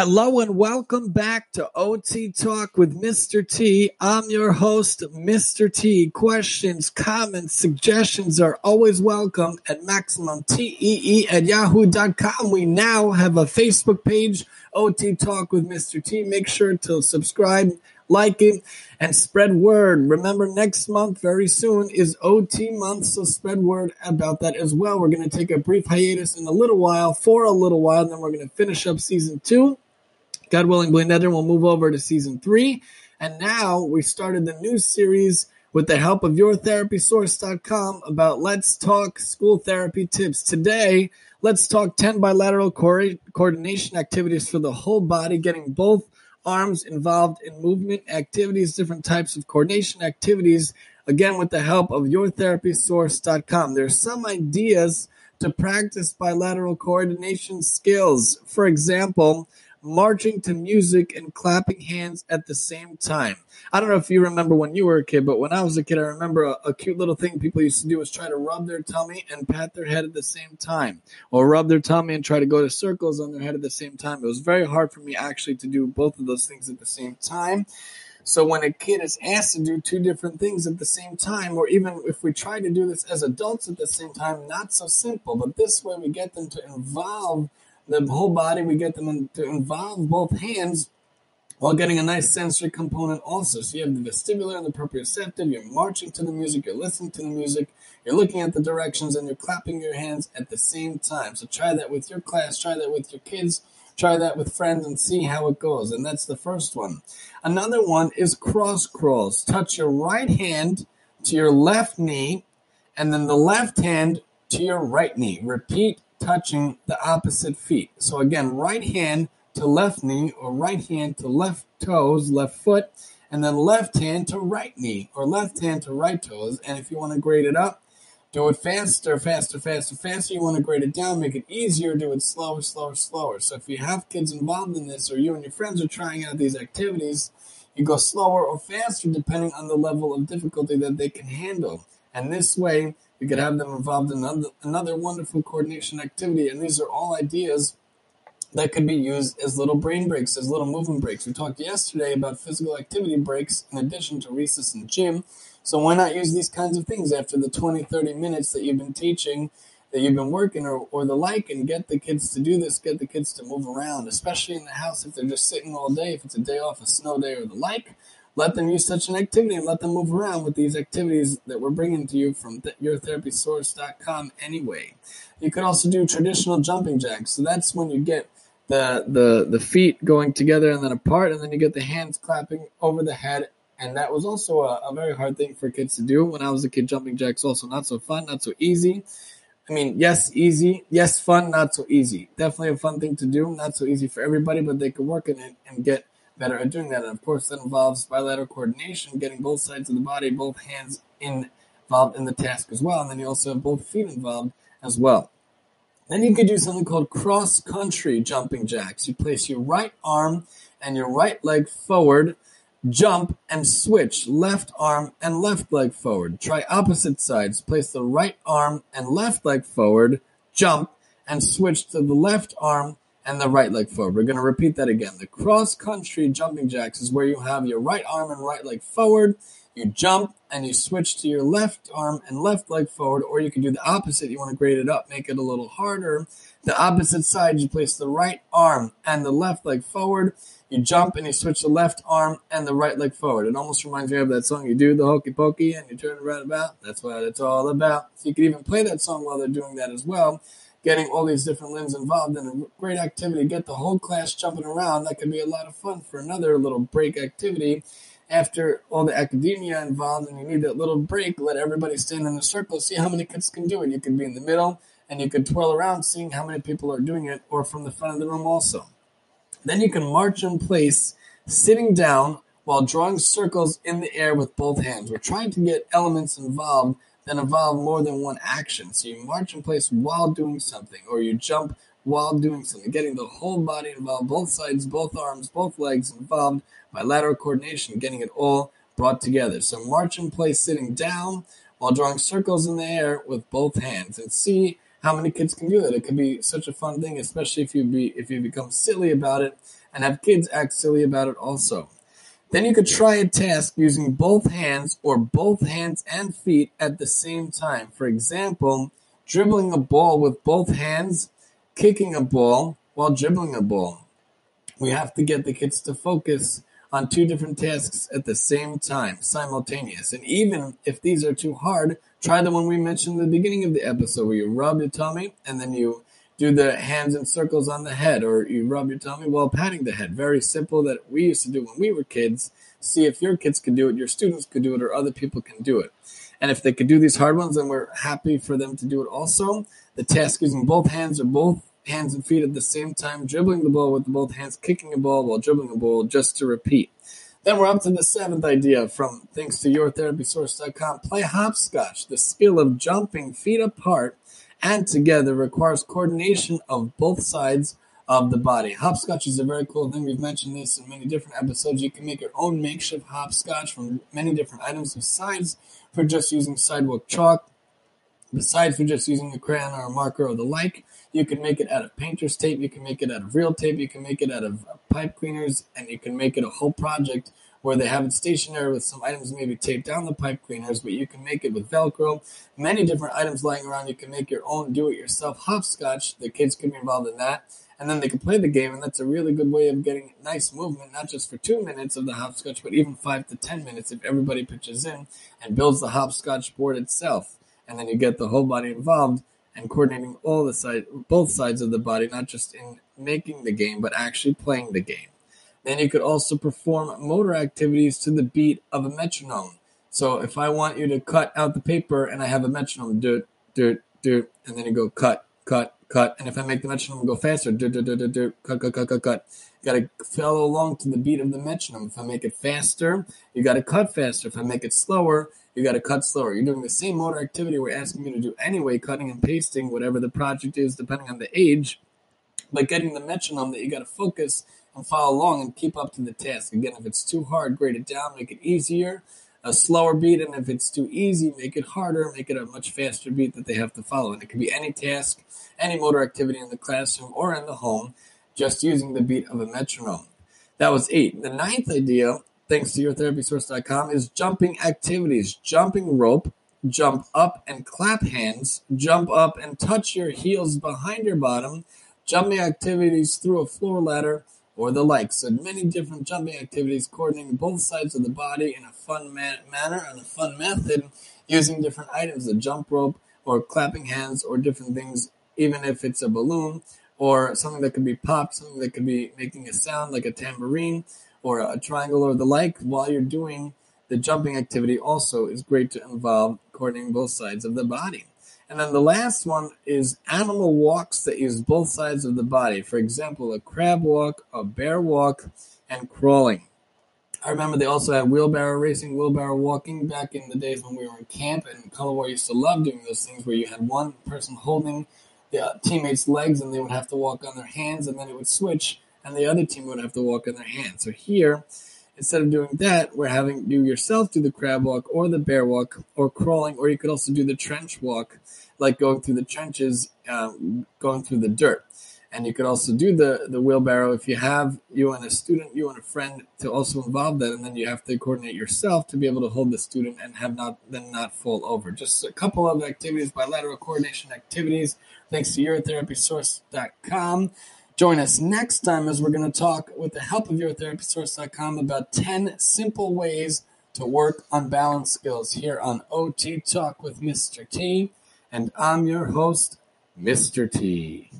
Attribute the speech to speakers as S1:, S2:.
S1: Hello and welcome back to OT Talk with Mr. T. I'm your host, Mr. T. Questions, comments, suggestions are always welcome at MaximumTEE at yahoo.com. We now have a Facebook page, OT Talk with Mr. T. Make sure to subscribe like it, and spread word. Remember, next month, very soon, is OT month, so spread word about that as well. We're going to take a brief hiatus in a little while, for a little while, and then we're going to finish up season two. God willing, Blaine Blindetter will move over to season three. And now we started the new series with the help of yourtherapysource.com about Let's Talk School Therapy Tips. Today, let's talk 10 bilateral co- coordination activities for the whole body, getting both arms involved in movement activities, different types of coordination activities, again, with the help of yourtherapysource.com. There's some ideas to practice bilateral coordination skills. For example, marching to music and clapping hands at the same time. I don't know if you remember when you were a kid, but when I was a kid, I remember a, a, cute little thing people used to do was try to rub their tummy and pat their head at the same time, or rub their tummy and try to go to circles on their head at the same time. It was very hard for me actually to do both of those things at the same time. So when a kid is asked to do two different things at the same time, or even if we try to do this as adults at the same time, not so simple. But this way we get them to involve the whole body. We get them to involve both hands while getting a nice sensory component also. So you have the vestibular and the proprioceptive. You're marching to the music. You're listening to the music. You're looking at the directions and you're clapping your hands at the same time. So try that with your class. Try that with your kids. Try that with friends and see how it goes. And that's the first one. Another one is cross crawls. Touch your right hand to your left knee and then the left hand to your right knee. Repeat touching the opposite feet. So again, right hand to left knee or right hand to left toes, left foot, and then left hand to right knee or left hand to right toes. And if you want to grade it up, do it faster, faster, faster, faster. You want to grade it down, make it easier, do it slower, slower, slower. So if you have kids involved in this or you and your friends are trying out these activities, you go slower or faster depending on the level of difficulty that they can handle. And this way, we could have them involved in another, another wonderful coordination activity. And these are all ideas that could be used as little brain breaks, as little movement breaks. We talked yesterday about physical activity breaks in addition to recess and gym. So why not use these kinds of things after the 20, 30 minutes that you've been teaching, that you've been working or, or the like, and get the kids to do this, get the kids to move around, especially in the house if they're just sitting all day, if it's a day off, a snow day or the like. Let them use such an activity and let them move around with these activities that we're bringing to you from th- yourtherapysource.com anyway. You could also do traditional jumping jacks. So that's when you get the, the, the feet going together and then apart, and then you get the hands clapping over the head. And that was also a, a very hard thing for kids to do. When I was a kid, jumping jacks also not so fun, not so easy. I mean, yes, easy. Yes, fun, not so easy. Definitely a fun thing to do. Not so easy for everybody, but they can work in it and get – better at doing that. And of course, that involves bilateral coordination, getting both sides of the body, both hands involved in the task as well. And then you also have both feet involved as well. Then you could do something called cross country jumping jacks. You place your right arm and your right leg forward, jump and switch left arm and left leg forward. Try opposite sides. Place the right arm and left leg forward, jump and switch to the left arm and the right leg forward. We're going to repeat that again. The cross country jumping jacks is where you have your right arm and right leg forward. You jump and you switch to your left arm and left leg forward, or you can do the opposite. You want to grade it up, make it a little harder. The opposite side, you place the right arm and the left leg forward. You jump and you switch the left arm and the right leg forward. It almost reminds me of that song, You Do the Hokey Pokey and you turn right about. That's what it's all about. So you can even play that song while they're doing that as well getting all these different limbs involved in a great activity, get the whole class jumping around. That could be a lot of fun for another little break activity. After all the academia involved, and you need that little break, let everybody stand in a circle, see how many kids can do it. You could be in the middle, and you could twirl around, seeing how many people are doing it, or from the front of the room also. Then you can march in place, sitting down while drawing circles in the air with both hands. We're trying to get elements involved that involve more than one action. So you march in place while doing something, or you jump while doing something, getting the whole body involved, both sides, both arms, both legs involved, bilateral coordination, getting it all brought together. So march in place sitting down while drawing circles in the air with both hands and see how many kids can do that. It could be such a fun thing, especially if you be if you become silly about it and have kids act silly about it also. Then you could try a task using both hands or both hands and feet at the same time. For example, dribbling a ball with both hands, kicking a ball while dribbling a ball. We have to get the kids to focus on two different tasks at the same time, simultaneous. And even if these are too hard, try the one we mentioned in the beginning of the episode where you rub your tummy and then you do the hands in circles on the head or you rub your tummy while patting the head. Very simple that we used to do when we were kids. See if your kids could do it, your students could do it, or other people can do it. And if they could do these hard ones, then we're happy for them to do it also. The task using both hands or both hands and feet at the same time, dribbling the ball with both hands, kicking a ball while dribbling a ball, just to repeat. Then we're up to the seventh idea from thanks to yourtherapysource.com. Play hopscotch. The skill of jumping feet apart and together requires coordination of both sides of the body. Hopscotch is a very cool thing. We've mentioned this in many different episodes. You can make your own makeshift hopscotch from many different items besides for just using sidewalk chalk. Besides for just using a crayon or a marker or the like, you can make it out of painter's tape, you can make it out of real tape, you can make it out of pipe cleaners, and you can make it a whole project where they have it stationary with some items maybe taped down the pipe cleaners, but you can make it with Velcro. Many different items lying around. You can make your own do-it-yourself hopscotch. The kids can be involved in that, and then they can play the game, and that's a really good way of getting nice movement, not just for two minutes of the hopscotch, but even five to ten minutes if everybody pitches in and builds the hopscotch board itself. And then you get the whole body involved and coordinating all the side, both sides of the body, not just in making the game, but actually playing the game. Then you could also perform motor activities to the beat of a metronome. So if I want you to cut out the paper and I have a metronome, do it, do it, do it, and then you go cut, cut, cut. And if I make the metronome go faster, do, do, do, do, do, cut, cut, cut, cut, cut. You gotta follow along to the beat of the metronome. If I make it faster, you gotta cut faster. If I make it slower, you gotta cut slower. You're doing the same motor activity we're asking you to do anyway, cutting and pasting, whatever the project is, depending on the age. But getting the metronome that you gotta focus and follow along and keep up to the task. Again, if it's too hard, grade it down, make it easier, a slower beat, and if it's too easy, make it harder, make it a much faster beat that they have to follow. And it can be any task, any motor activity in the classroom or in the home, just using the beat of a metronome. That was eight. The ninth idea, thanks to yourtherapysource.com, is jumping activities. Jumping rope, jump up and clap hands, jump up and touch your heels behind your bottom, jumping activities through a floor ladder, or the like. So many different jumping activities coordinating both sides of the body in a fun man- manner and a fun method using different items, a jump rope or clapping hands or different things, even if it's a balloon or something that could be popped, something that could be making a sound like a tambourine or a triangle or the like while you're doing the jumping activity also is great to involve coordinating both sides of the body. And then the last one is animal walks that use both sides of the body. For example, a crab walk, a bear walk, and crawling. I remember they also had wheelbarrow racing, wheelbarrow walking back in the days when we were in camp. And Color War used to love doing those things where you had one person holding the uh, teammates' legs and they would have to walk on their hands, and then it would switch, and the other team would have to walk on their hands. So here, Instead of doing that, we're having you yourself do the crab walk or the bear walk or crawling, or you could also do the trench walk, like going through the trenches, uh, going through the dirt. And you could also do the, the wheelbarrow if you have you and a student, you and a friend to also involve that, and then you have to coordinate yourself to be able to hold the student and have not then not fall over. Just a couple of activities, bilateral coordination activities. Thanks to yourtherapysource.com. Join us next time as we're going to talk with the help of yourtherapysource.com about 10 simple ways to work on balance skills here on OT Talk with Mr. T. And I'm your host, Mr. T.